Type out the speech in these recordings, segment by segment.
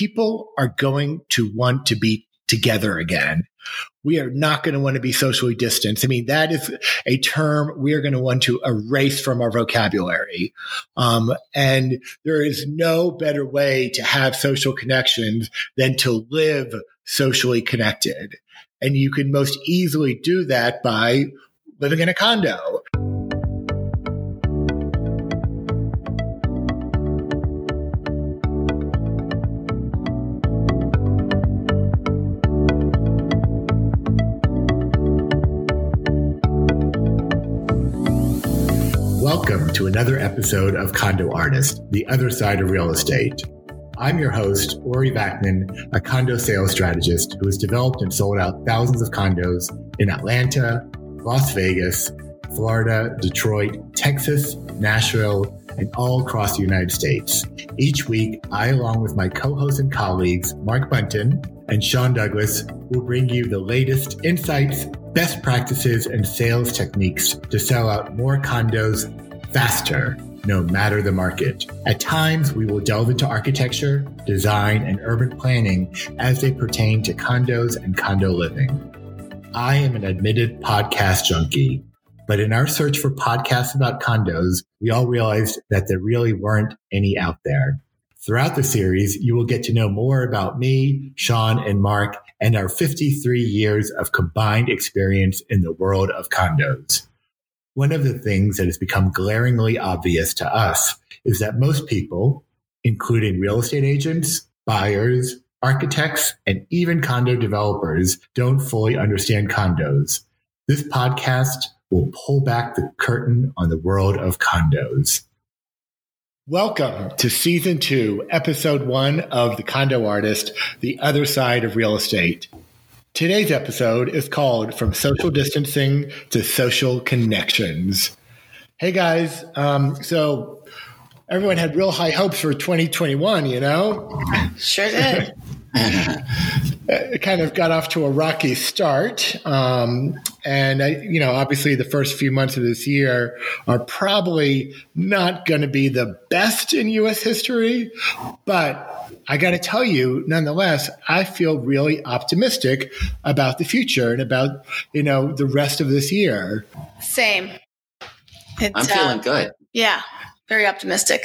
people are going to want to be together again. We are not going to want to be socially distanced. I mean, that is a term we are going to want to erase from our vocabulary. Um, and there is no better way to have social connections than to live socially connected. And you can most easily do that by living in a condo. To another episode of Condo Artist, the other side of real estate. I'm your host, Ori Vaknin, a condo sales strategist who has developed and sold out thousands of condos in Atlanta, Las Vegas, Florida, Detroit, Texas, Nashville, and all across the United States. Each week, I, along with my co hosts and colleagues, Mark Bunton and Sean Douglas, will bring you the latest insights, best practices, and sales techniques to sell out more condos faster, no matter the market. At times, we will delve into architecture, design, and urban planning as they pertain to condos and condo living. I am an admitted podcast junkie, but in our search for podcasts about condos, we all realized that there really weren't any out there. Throughout the series, you will get to know more about me, Sean, and Mark, and our 53 years of combined experience in the world of condos. One of the things that has become glaringly obvious to us is that most people, including real estate agents, buyers, architects, and even condo developers, don't fully understand condos. This podcast will pull back the curtain on the world of condos. Welcome to season two, episode one of The Condo Artist, The Other Side of Real Estate. Today's episode is called From Social Distancing to Social Connections. Hey guys, um, so everyone had real high hopes for 2021, you know? Sure did. it kind of got off to a rocky start. Um, and, I, you know, obviously the first few months of this year are probably not going to be the best in U.S. history. But I got to tell you, nonetheless, I feel really optimistic about the future and about, you know, the rest of this year. Same. It's, I'm feeling uh, good. Yeah, very optimistic.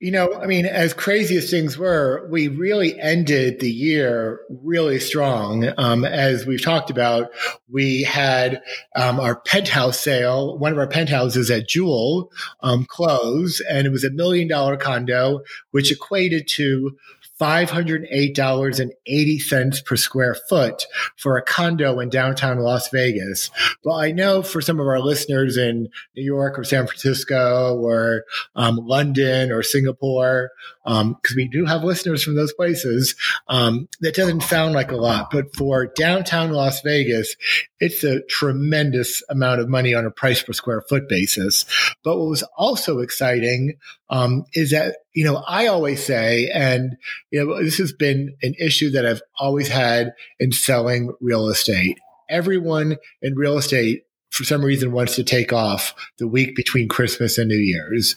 You know, I mean, as crazy as things were, we really ended the year really strong. Um, as we've talked about, we had um, our penthouse sale, one of our penthouses at Jewel um, close, and it was a million dollar condo, which equated to $508.80 per square foot for a condo in downtown Las Vegas. Well, I know for some of our listeners in New York or San Francisco or um, London or Singapore, because um, we do have listeners from those places, um, that doesn't sound like a lot. But for downtown Las Vegas, it's a tremendous amount of money on a price per square foot basis. But what was also exciting um, is that you know, I always say, and you know, this has been an issue that I've always had in selling real estate. Everyone in real estate, for some reason, wants to take off the week between Christmas and New Year's.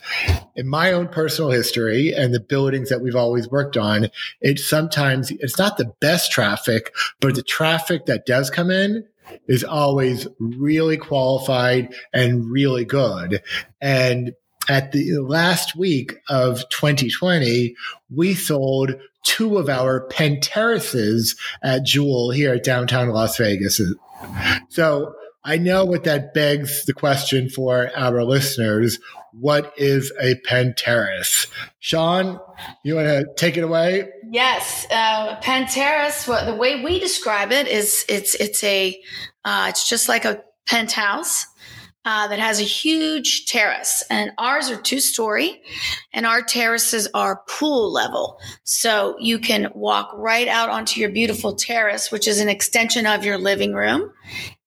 In my own personal history and the buildings that we've always worked on, it's sometimes it's not the best traffic, but the traffic that does come in is always really qualified and really good. And at the last week of 2020, we sold two of our Penterraces at Jewel here at downtown Las Vegas. So I know what that begs the question for our listeners. What is a Penterrace? Sean, you want to take it away? Yes, uh, Penterrace. What the way we describe it is, it's it's a, uh, it's just like a penthouse uh, that has a huge terrace, and ours are two story, and our terraces are pool level. So you can walk right out onto your beautiful terrace, which is an extension of your living room.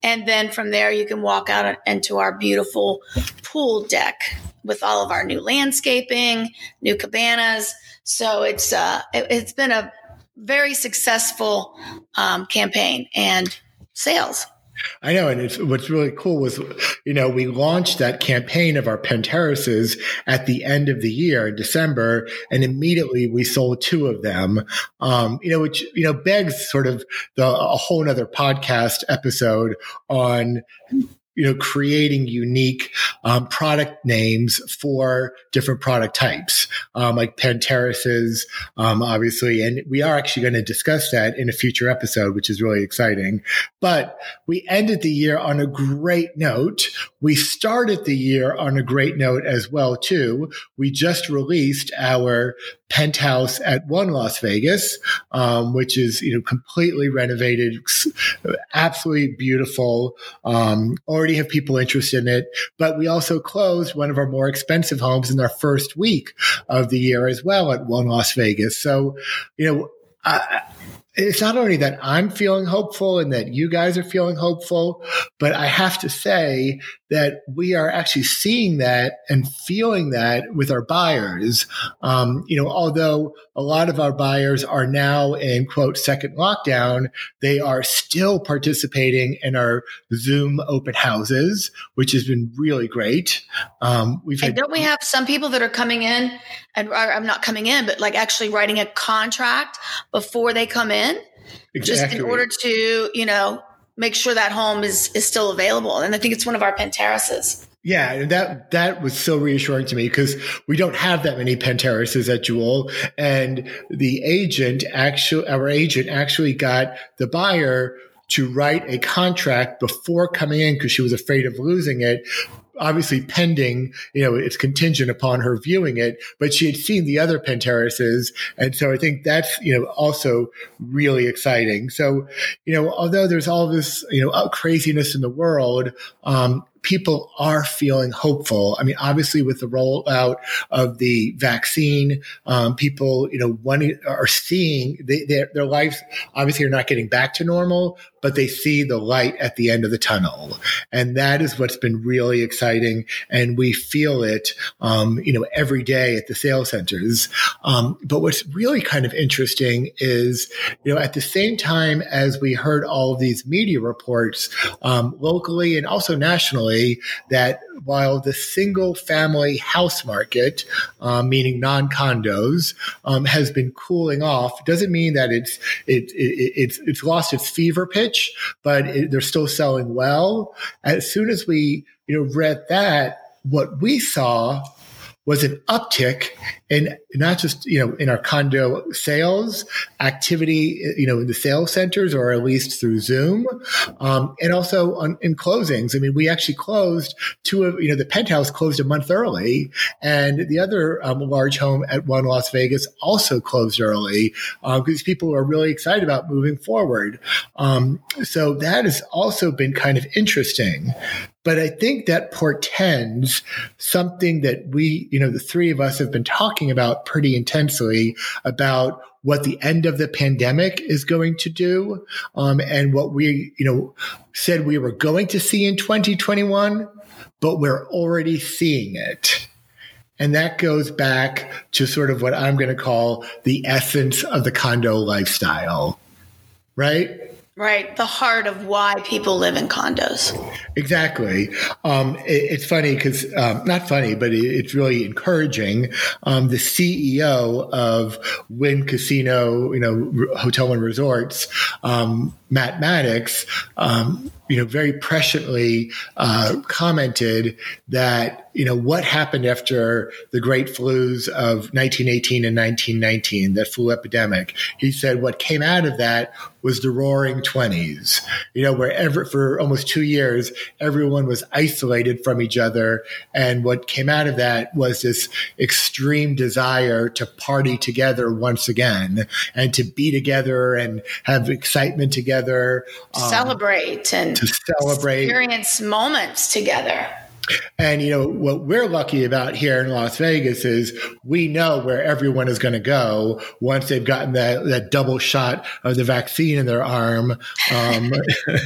And then from there, you can walk out into our beautiful pool deck with all of our new landscaping, new cabanas. So it's uh, it, has been a very successful um, campaign and sales. I know, and what's really cool was, you know, we launched that campaign of our Penterraces at the end of the year in December, and immediately we sold two of them. Um, you know, which you know begs sort of the a whole other podcast episode on you know, creating unique um, product names for different product types, um, like Terraces, um, obviously. And we are actually going to discuss that in a future episode, which is really exciting. But we ended the year on a great note. We started the year on a great note as well, too. We just released our penthouse at One Las Vegas, um, which is you know completely renovated, absolutely beautiful. Um, already have people interested in it, but we also closed one of our more expensive homes in our first week of the year as well at One Las Vegas. So, you know. I, it's not only that I'm feeling hopeful and that you guys are feeling hopeful, but I have to say that we are actually seeing that and feeling that with our buyers. Um, you know, although a lot of our buyers are now in quote second lockdown, they are still participating in our Zoom open houses, which has been really great. Um, we've had, and don't we have some people that are coming in and I'm not coming in, but like actually writing a contract before they come in, exactly. just in order to, you know, make sure that home is is still available. And I think it's one of our Penterraces. Yeah, that that was so reassuring to me because we don't have that many Penn at Jewel, and the agent actually, our agent actually got the buyer to write a contract before coming in because she was afraid of losing it obviously pending, you know, it's contingent upon her viewing it, but she had seen the other Penn. And so I think that's, you know, also really exciting. So, you know, although there's all this, you know, craziness in the world, um, people are feeling hopeful. I mean, obviously, with the rollout of the vaccine, um, people, you know, one are seeing they, their, their lives obviously are not getting back to normal, but they see the light at the end of the tunnel, and that is what's been really exciting. And we feel it, um, you know, every day at the sales centers. Um, but what's really kind of interesting is, you know, at the same time as we heard all of these media reports um, locally and also nationally that while the single family house market, um, meaning non condos, um, has been cooling off, doesn't mean that it's it, it, it's it's lost its fever pitch, but it, they're still selling well. As soon as we you know read that, what we saw was an uptick in not just you know in our condo sales activity, you know, in the sales centers or at least through Zoom, um, and also on, in closings. I mean, we actually closed two of you know the penthouse closed a month early, and the other um, large home at One Las Vegas also closed early because um, people are really excited about moving forward. Um, so that has also been kind of interesting. But I think that portends something that we, you know, the three of us have been talking about pretty intensely about what the end of the pandemic is going to do, um, and what we, you know, said we were going to see in 2021, but we're already seeing it. And that goes back to sort of what I'm going to call the essence of the condo lifestyle, right? Right. The heart of why people live in condos. Exactly. Um, it, it's funny because, um, not funny, but it, it's really encouraging. Um, the CEO of Wynn Casino, you know, Hotel and Resorts, um, Matt Maddox, um, you know, very presciently uh, commented that, you know, what happened after the great flus of 1918 and 1919, that flu epidemic. He said what came out of that was the roaring 20s, you know, where ever, for almost two years, everyone was isolated from each other. And what came out of that was this extreme desire to party together once again and to be together and have excitement together. Um, celebrate and to celebrate experience moments together And you know what we're lucky about here in Las Vegas is we know where everyone is going to go once they've gotten that, that double shot of the vaccine in their arm. Um,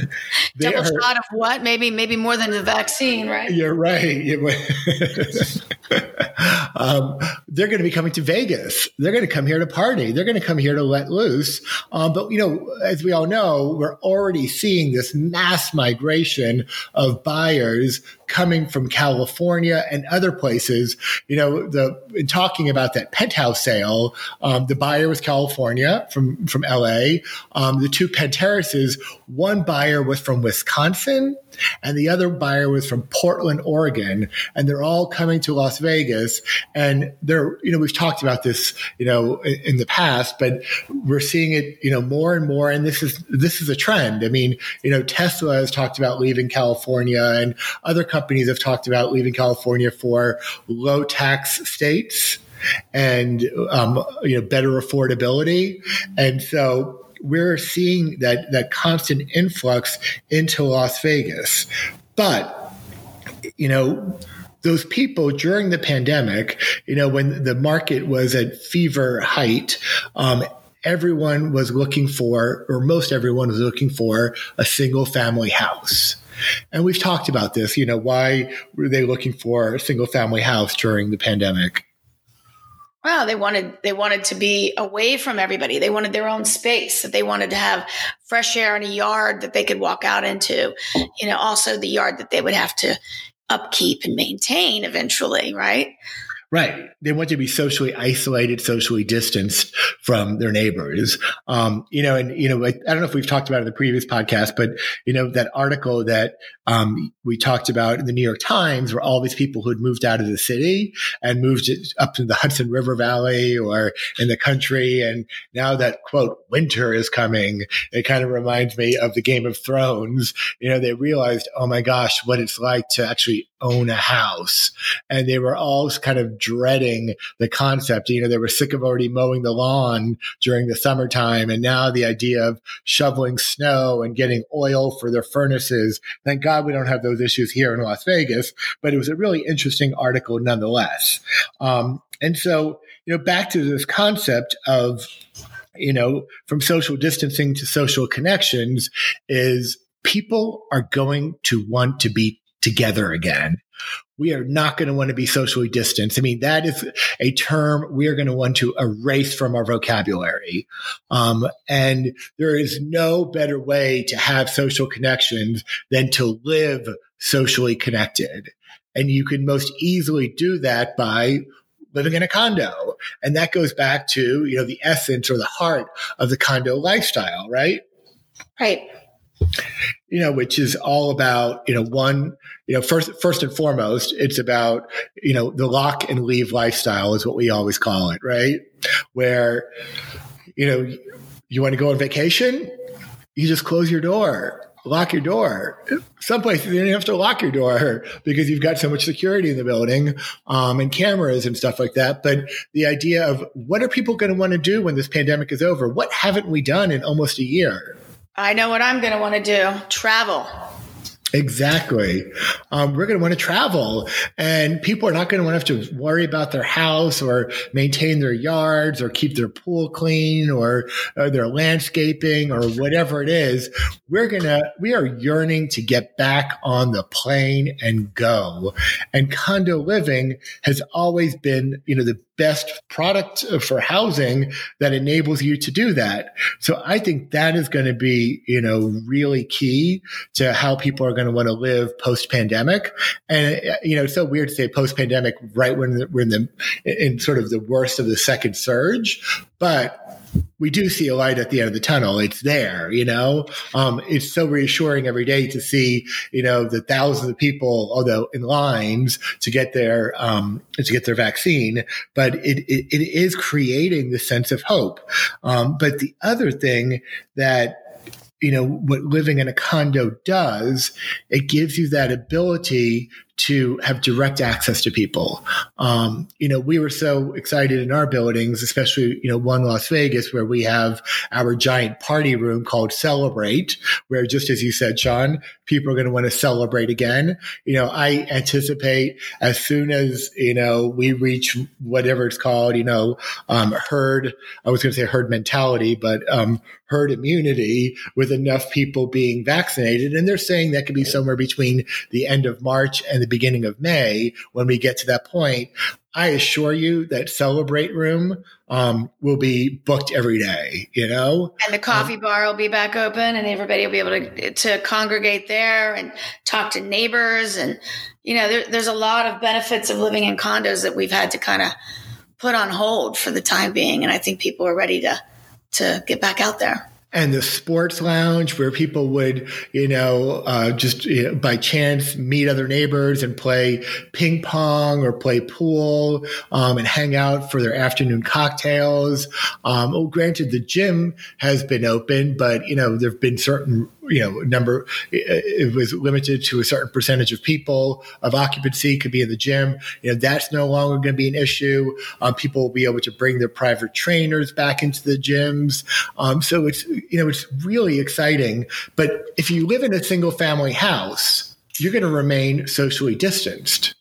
double are, shot of what? Maybe maybe more than the vaccine, right? You're right. um, they're going to be coming to Vegas. They're going to come here to party. They're going to come here to let loose. Um, but you know, as we all know, we're already seeing this mass migration of buyers coming from California and other places. You know, the in talking about that penthouse sale, um, the buyer was California from from LA. Um, the two penterraces, one buyer was from Wisconsin and the other buyer was from Portland, Oregon, and they're all coming to Las Vegas. And they're, you know, we've talked about this, you know, in, the past, but we're seeing it, you know, more and more. And this is this is a trend. I mean, you know, Tesla has talked about leaving California, and other companies have talked about leaving California for low tax states and um, you know better affordability. And so we're seeing that that constant influx into Las Vegas. But you know, those people during the pandemic, you know, when the market was at fever height, um, everyone was looking for, or most everyone was looking for, a single family house. And we've talked about this, you know, why were they looking for a single family house during the pandemic? Well, they wanted they wanted to be away from everybody. They wanted their own space. That they wanted to have fresh air in a yard that they could walk out into. You know, also the yard that they would have to upkeep and maintain eventually, right? Right. They want to be socially isolated, socially distanced from their neighbors. Um, you know, and, you know, I, I, don't know if we've talked about it in the previous podcast, but, you know, that article that, um, we talked about in the New York Times where all these people who had moved out of the city and moved up to the Hudson River Valley or in the country. And now that quote, winter is coming, it kind of reminds me of the Game of Thrones. You know, they realized, oh my gosh, what it's like to actually own a house. And they were all kind of dreading the concept. You know, they were sick of already mowing the lawn during the summertime. And now the idea of shoveling snow and getting oil for their furnaces. Thank God we don't have those issues here in Las Vegas, but it was a really interesting article nonetheless. Um, and so, you know, back to this concept of, you know, from social distancing to social connections is people are going to want to be together again. We are not going to want to be socially distanced. I mean, that is a term we are going to want to erase from our vocabulary. Um, and there is no better way to have social connections than to live socially connected. And you can most easily do that by living in a condo. And that goes back to, you know, the essence or the heart of the condo lifestyle, right? Right you know, which is all about, you know, one, you know, first, first and foremost, it's about, you know, the lock and leave lifestyle is what we always call it, right? Where, you know, you want to go on vacation, you just close your door, lock your door. Some places you don't have to lock your door because you've got so much security in the building um, and cameras and stuff like that. But the idea of what are people going to want to do when this pandemic is over? What haven't we done in almost a year? I know what I'm going to want to do travel. Exactly. Um, we're going to want to travel and people are not going to want to have to worry about their house or maintain their yards or keep their pool clean or, or their landscaping or whatever it is. We're going to, we are yearning to get back on the plane and go. And condo living has always been, you know, the best product uh, for housing that enables you to do that. So I think that is going to be, you know, really key to how people are going to want to live post pandemic. And, uh, you know, it's so weird to say post pandemic right when we're in the, in sort of the worst of the second surge, but we do see a light at the end of the tunnel. It's there, you know. Um, it's so reassuring every day to see, you know, the thousands of people, although in lines to get their um, to get their vaccine, but it, it, it is creating the sense of hope. Um, but the other thing that you know what living in a condo does it gives you that ability to have direct access to people. Um, you know, we were so excited in our buildings, especially, you know, one Las Vegas, where we have our giant party room called Celebrate, where just as you said, Sean, people are going to want to celebrate again. You know, I anticipate as soon as, you know, we reach whatever it's called, you know, um, herd, I was going to say herd mentality, but um, herd immunity with enough people being vaccinated. And they're saying that could be somewhere between the end of March and the beginning of May when we get to that point. I assure you that Celebrate Room um, will be booked every day, you know? And the coffee um, bar will be back open and everybody will be able to, to congregate there and talk to neighbors. And, you know, there, there's a lot of benefits of living in condos that we've had to kind of put on hold for the time being. And I think people are ready to, to get back out there and the sports lounge where people would, you know, uh, just you know, by chance meet other neighbors and play ping pong or play pool um, and hang out for their afternoon cocktails. Um, oh, granted, the gym has been open, but you know there have been certain you know number it was limited to a certain percentage of people of occupancy could be in the gym. You know that's no longer going to be an issue. Um, people will be able to bring their private trainers back into the gyms. Um, so it's you know it's really exciting. But if you live in a single family house you're going to remain socially distanced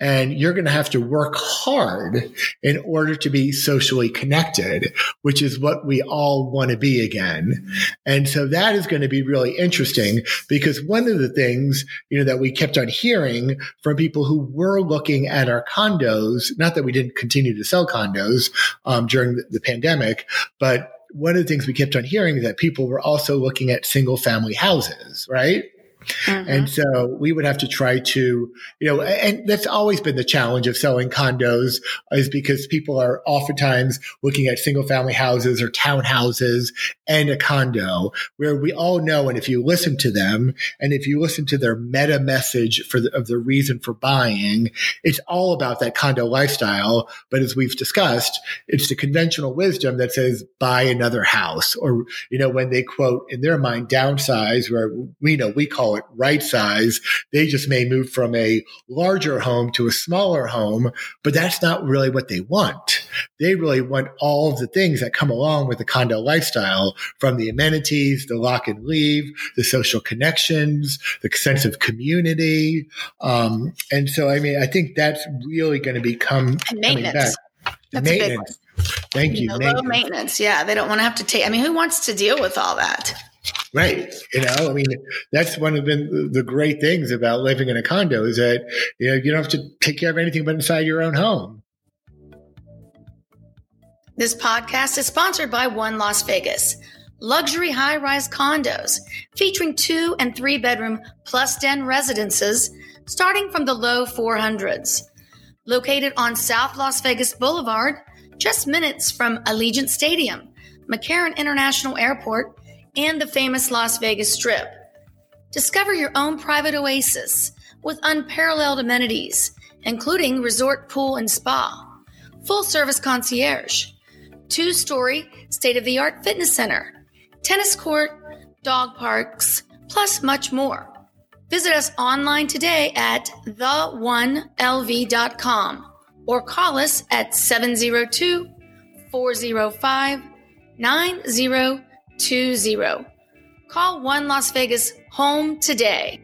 and you're going to have to work hard in order to be socially connected, which is what we all want to be again. And so that is going to be really interesting because one of the things, you know, that we kept on hearing from people who were looking at our condos, not that we didn't continue to sell condos um, during the, the pandemic, but one of the things we kept on hearing is that people were also looking at single family houses, right? Mm-hmm. And so we would have to try to, you know, and that's always been the challenge of selling condos is because people are oftentimes looking at single family houses or townhouses and a condo where we all know. And if you listen to them and if you listen to their meta message for the, of the reason for buying, it's all about that condo lifestyle. But as we've discussed, it's the conventional wisdom that says buy another house or, you know, when they quote in their mind downsize where we know we call call it right size. They just may move from a larger home to a smaller home, but that's not really what they want. They really want all of the things that come along with the condo lifestyle from the amenities, the lock and leave, the social connections, the sense of community. Um, and so, I mean, I think that's really going to become maintenance. That's maintenance. Thank you. you know, maintenance. Low maintenance. Yeah. They don't want to have to take, I mean, who wants to deal with all that? Right. You know, I mean, that's one of the, the great things about living in a condo is that, you know, you don't have to take care of anything but inside your own home. This podcast is sponsored by One Las Vegas, luxury high rise condos featuring two and three bedroom plus den residences starting from the low 400s. Located on South Las Vegas Boulevard, just minutes from Allegiant Stadium, McCarran International Airport, and the famous Las Vegas Strip. Discover your own private oasis with unparalleled amenities, including resort pool and spa, full service concierge, two story state of the art fitness center, tennis court, dog parks, plus much more. Visit us online today at the1lv.com or call us at 702 405 90 20. Call One Las Vegas home today.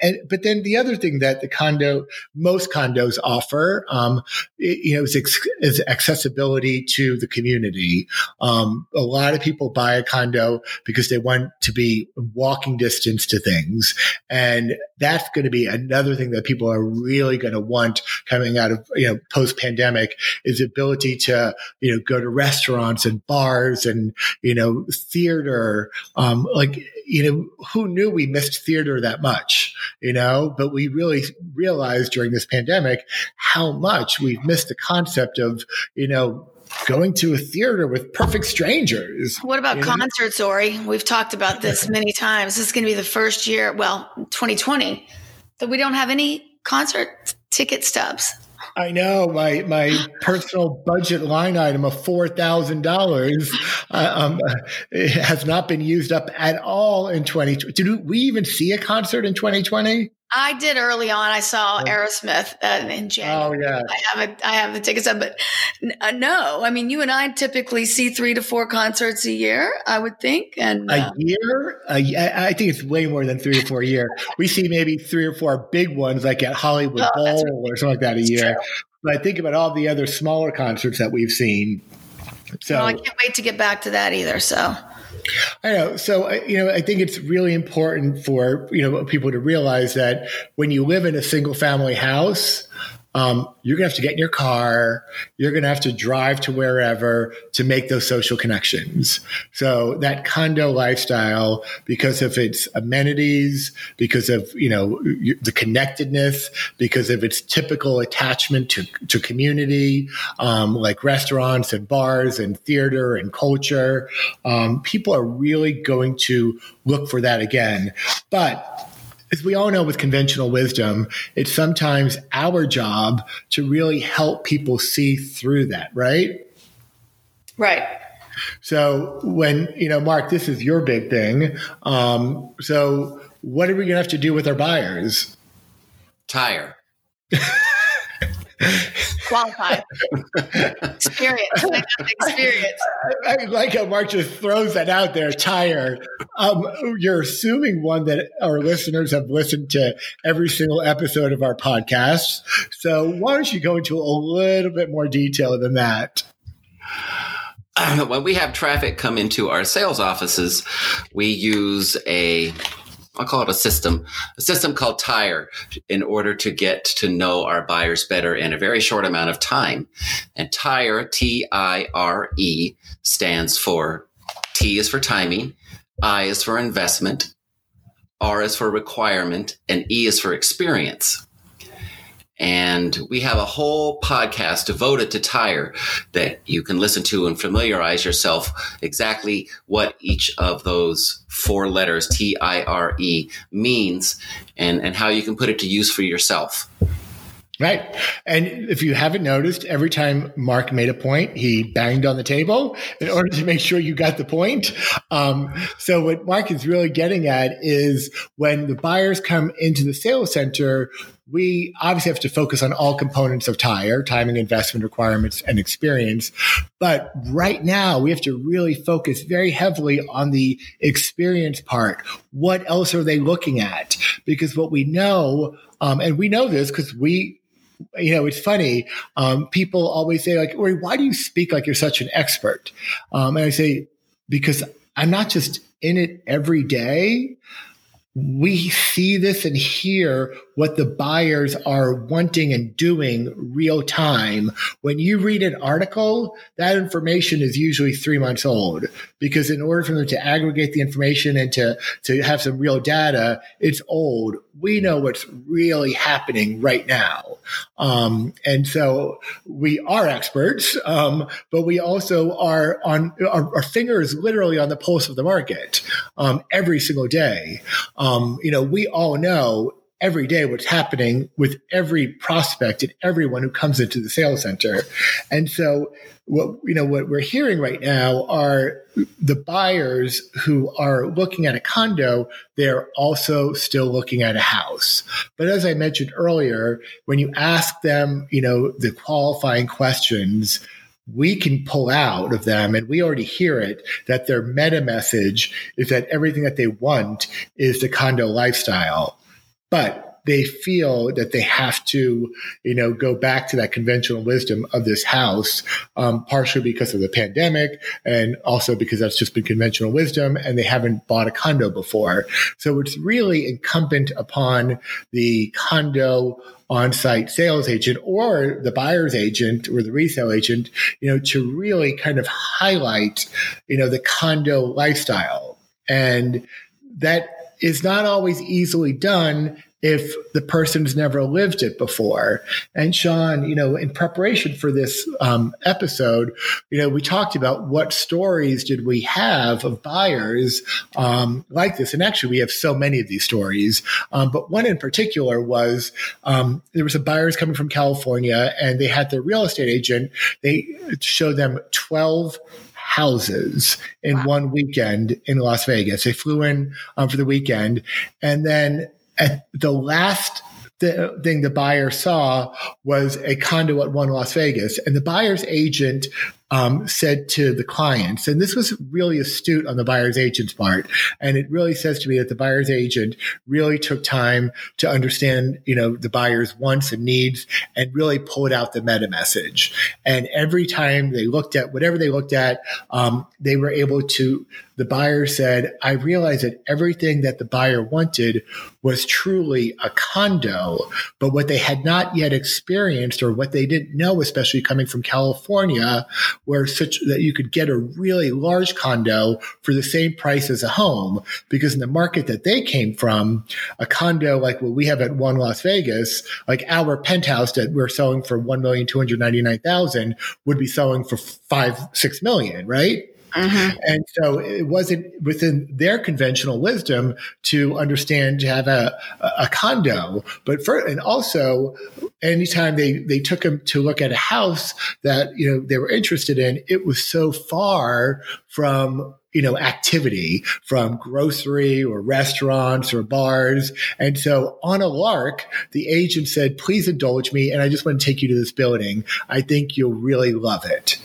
And but then the other thing that the condo, most condos offer, um, you know, is, is, accessibility to the community. Um, a lot of people buy a condo because they want to be walking distance to things, and that's going to be another thing that people are really going to want coming out of you know post pandemic is ability to you know go to restaurants and bars and you know theater. Um, like you know, who knew we missed theater that much? You know, but we really realized during this pandemic how much we've missed the concept of you know going to a theater with perfect strangers. What about concerts, Ori? We've talked about this many times. This is going to be the first year, well, 2020, that we don't have any concert ticket stubs. I know my my personal budget line item of four thousand uh, dollars um, has not been used up at all in twenty. Did we even see a concert in twenty twenty? I did early on. I saw Aerosmith uh, in January. Oh yeah, I have a, I have the tickets up, but uh, no, I mean you and I typically see three to four concerts a year. I would think, and uh, a year. I think it's way more than three or four a year. We see maybe three or four big ones like at Hollywood oh, Bowl right. or something like that a year. But I think about all the other smaller concerts that we've seen. So well, I can't wait to get back to that either. So I know. So, you know, I think it's really important for, you know, people to realize that when you live in a single family house, um, you're going to have to get in your car. You're going to have to drive to wherever to make those social connections. So that condo lifestyle, because of its amenities, because of, you know, the connectedness, because of its typical attachment to, to community, um, like restaurants and bars and theater and culture, um, people are really going to look for that again. But as we all know with conventional wisdom, it's sometimes our job to really help people see through that, right? Right. So when, you know, Mark, this is your big thing. Um, so what are we going to have to do with our buyers? Tire. qualified. experience. experience. I, I, like how Mark just throws that out there, tired. Um, you're assuming one that our listeners have listened to every single episode of our podcast. So why don't you go into a little bit more detail than that? when we have traffic come into our sales offices, we use a I'll call it a system, a system called Tire in order to get to know our buyers better in a very short amount of time. And Tire, T I R E, stands for T is for timing, I is for investment, R is for requirement, and E is for experience. And we have a whole podcast devoted to tire that you can listen to and familiarize yourself exactly what each of those four letters, T I R E, means and, and how you can put it to use for yourself. Right. And if you haven't noticed, every time Mark made a point, he banged on the table in order to make sure you got the point. Um, so what Mark is really getting at is when the buyers come into the sales center, we obviously have to focus on all components of tire, timing, investment requirements, and experience. But right now, we have to really focus very heavily on the experience part. What else are they looking at? Because what we know, um, and we know this because we you know, it's funny. Um, people always say, like, why do you speak like you're such an expert? Um, and I say, because I'm not just in it every day we see this and hear what the buyers are wanting and doing real time. When you read an article, that information is usually three months old because in order for them to aggregate the information and to, to have some real data, it's old. We know what's really happening right now. Um, and so we are experts, um, but we also are on our, our fingers literally on the pulse of the market um, every single day. Um, you know, we all know every day what's happening with every prospect and everyone who comes into the sales center. And so what you know what we're hearing right now are the buyers who are looking at a condo they're also still looking at a house but as i mentioned earlier when you ask them you know the qualifying questions we can pull out of them and we already hear it that their meta message is that everything that they want is the condo lifestyle but they feel that they have to, you know, go back to that conventional wisdom of this house, um, partially because of the pandemic and also because that's just been conventional wisdom and they haven't bought a condo before. So it's really incumbent upon the condo on-site sales agent or the buyer's agent or the resale agent, you know, to really kind of highlight, you know, the condo lifestyle. And that is not always easily done if the person's never lived it before. And Sean, you know, in preparation for this um, episode, you know, we talked about what stories did we have of buyers um, like this. And actually, we have so many of these stories. Um, but one in particular was um, there was a buyers coming from California, and they had their real estate agent. They showed them twelve houses in wow. one weekend in Las Vegas. They flew in um, for the weekend, and then at the last the thing the buyer saw was a condo at one Las Vegas, and the buyer's agent um, said to the clients, and this was really astute on the buyer's agent's part, and it really says to me that the buyer's agent really took time to understand, you know, the buyer's wants and needs, and really pulled out the meta message. And every time they looked at whatever they looked at, um, they were able to. The buyer said, "I realized that everything that the buyer wanted was truly a condo, but what they had not yet experienced or what they didn't know, especially coming from California." where such that you could get a really large condo for the same price as a home because in the market that they came from, a condo like what we have at One Las Vegas, like our penthouse that we're selling for one million two hundred ninety nine thousand would be selling for five six million, right? Mm-hmm. And so it wasn't within their conventional wisdom to understand to have a, a condo. But for, and also anytime they, they took them to look at a house that, you know, they were interested in, it was so far from you know, activity from grocery or restaurants or bars. And so on a lark, the agent said, please indulge me. And I just want to take you to this building. I think you'll really love it.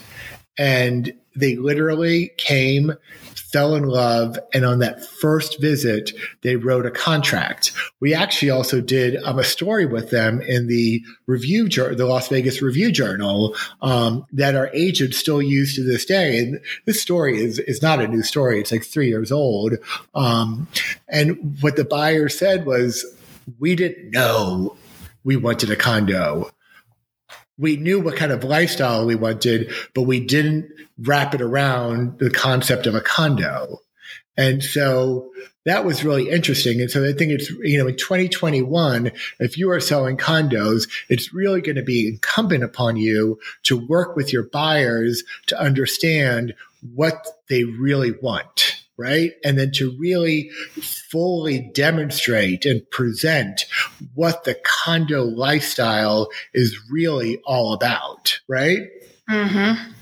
And they literally came, fell in love, and on that first visit, they wrote a contract. We actually also did um, a story with them in the review, the Las Vegas Review Journal, um, that our agents still use to this day. And this story is is not a new story; it's like three years old. Um, and what the buyer said was, "We didn't know." We wanted a condo we knew what kind of lifestyle we wanted, but we didn't wrap it around the concept of a condo. And so that was really interesting. And so I think it's, you know, in 2021, if you are selling condos, it's really going to be incumbent upon you to work with your buyers to understand what they really want right? And then to really fully demonstrate and present what the condo lifestyle is really all about, right? Mm-hmm.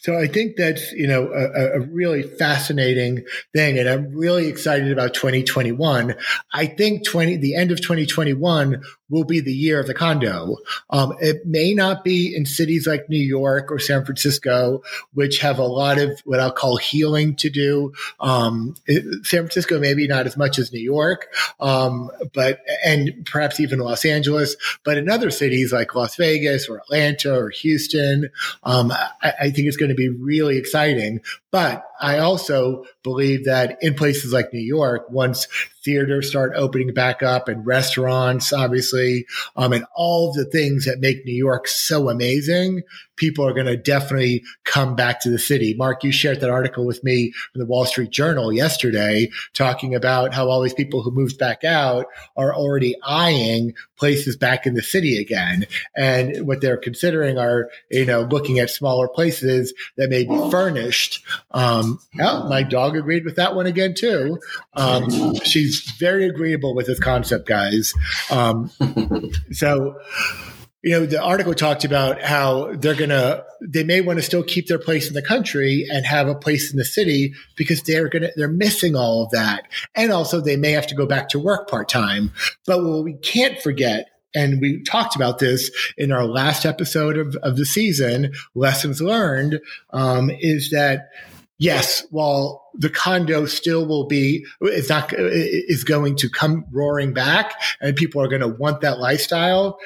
So I think that's, you know, a, a, really fascinating thing. And I'm really excited about 2021. I think 20, the end of 2021 will be the year of the condo. Um, it may not be in cities like New York or San Francisco, which have a lot of what I'll call healing to do. Um, San Francisco, maybe not as much as New York, um, but, and perhaps even Los Angeles, but in other cities like Las Vegas or Atlanta or Houston, um, I, I think it's going to be really exciting. But I also believe that in places like New York, once theaters start opening back up and restaurants, obviously, um, and all the things that make New York so amazing, people are going to definitely come back to the city. Mark, you shared that article with me from the Wall Street Journal yesterday, talking about how all these people who moved back out are already eyeing places back in the city again. And what they're considering are, you know, looking at smaller places that may be furnished. Um, yeah, my dog agreed with that one again, too. Um, she's very agreeable with this concept, guys. Um, so, you know, the article talked about how they're going to, they may want to still keep their place in the country and have a place in the city because they're going to, they're missing all of that. And also they may have to go back to work part time. But what we can't forget and we talked about this in our last episode of, of the season, lessons learned, um, is that yes, while the condo still will be, it's not, is going to come roaring back and people are going to want that lifestyle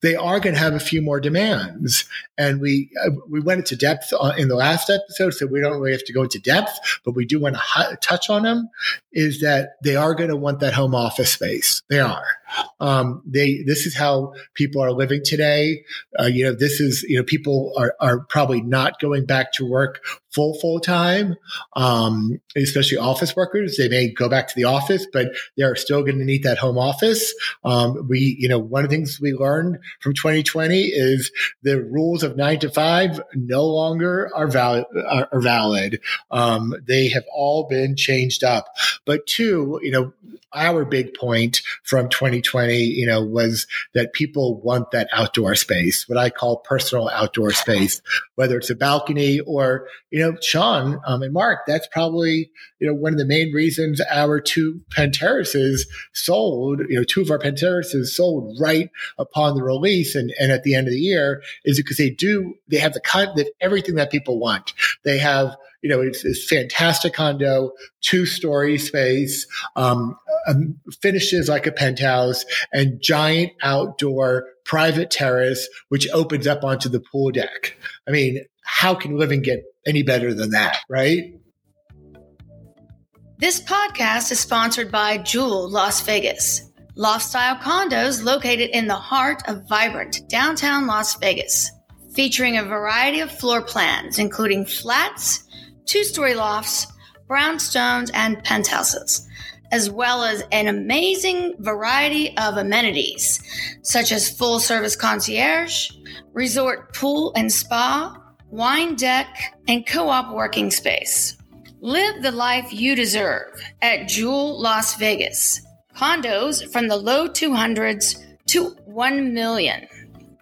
they are going to have a few more demands. And we uh, we went into depth in the last episode, so we don't really have to go into depth, but we do want to touch on them. Is that they are going to want that home office space? They are. Um, they this is how people are living today. Uh, you know, this is you know people are are probably not going back to work full full time, um, especially office workers. They may go back to the office, but they are still going to need that home office. Um, we you know one of the things we learned from 2020 is the rules of nine to five no longer are valid. Are, are valid. Um, they have all been changed up. But two, you know, our big point from 2020, you know, was that people want that outdoor space, what I call personal outdoor space, whether it's a balcony or, you know, Sean um, and Mark, that's probably, you know, one of the main reasons our two Terraces sold, you know, two of our Terraces sold right upon the release and, and at the end of the year is because they do, they have the kind of everything that people want. They have, you know, it's this fantastic condo, two story space, um, um, finishes like a penthouse and giant outdoor private terrace, which opens up onto the pool deck. I mean, how can living get any better than that, right? This podcast is sponsored by Jewel Las Vegas, loft style condos located in the heart of vibrant downtown Las Vegas, featuring a variety of floor plans, including flats, two story lofts, brownstones, and penthouses, as well as an amazing variety of amenities, such as full service concierge, resort pool and spa, wine deck, and co op working space. Live the life you deserve at Jewel Las Vegas. Condos from the low 200s to 1 million.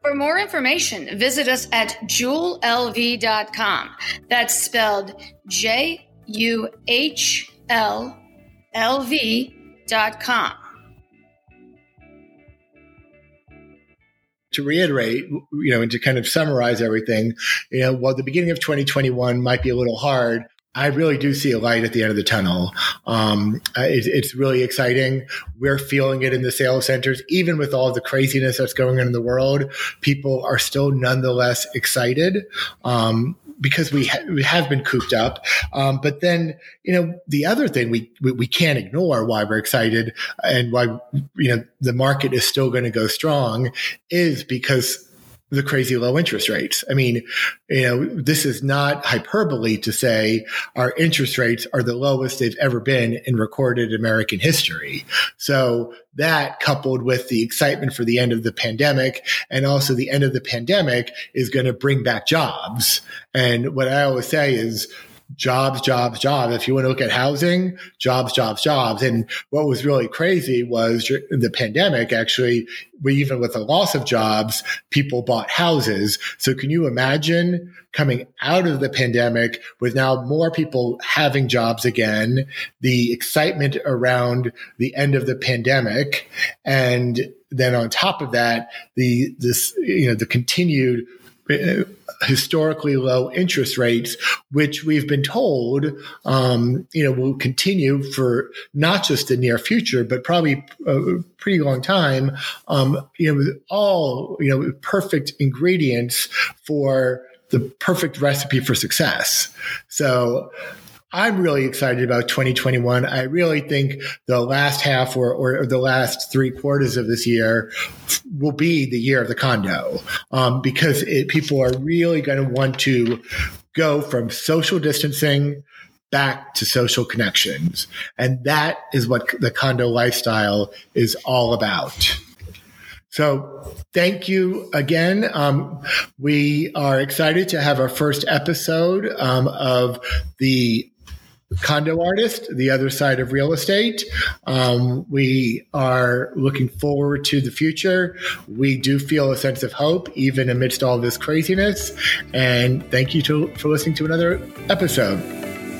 For more information, visit us at juhllv.com. That's spelled J U H L L V.com. to reiterate, you know, and to kind of summarize everything, you know, while the beginning of 2021 might be a little hard, I really do see a light at the end of the tunnel. Um, it, it's really exciting. We're feeling it in the sales centers, even with all the craziness that's going on in the world. People are still nonetheless excited. Um, because we ha- we have been cooped up. Um, but then, you know, the other thing we, we, we can't ignore why we're excited and why you know the market is still going to go strong is because the crazy low interest rates. I mean, you know, this is not hyperbole to say our interest rates are the lowest they've ever been in recorded American history. So that coupled with the excitement for the end of the pandemic and also the end of the pandemic is going to bring back jobs. And what I always say is, jobs, jobs, jobs. If you want to look at housing, jobs, jobs, jobs. And what was really crazy was the pandemic actually, even with the loss of jobs, people bought houses. So can you imagine coming out of the pandemic with now more people having jobs again, the excitement around the end of the pandemic, and then on top of that, the this you know the continued historically low interest rates, which we've been told, um, you know, will continue for not just the near future, but probably a pretty long time. Um, you know, with all you know, perfect ingredients for the perfect recipe for success. So I'm really excited about 2021. I really think the last half or, or, the last three quarters of this year will be the year of the condo um, because it, people are really going to want to go from social distancing back to social connections. And that is what the condo lifestyle is all about. So thank you again. Um, we are excited to have our first episode um, of the condo artist, the other side of real estate. Um, we are looking forward to the future. We do feel a sense of hope, even amidst all this craziness. And thank you to, for listening to another episode.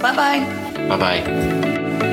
Bye bye. Bye bye.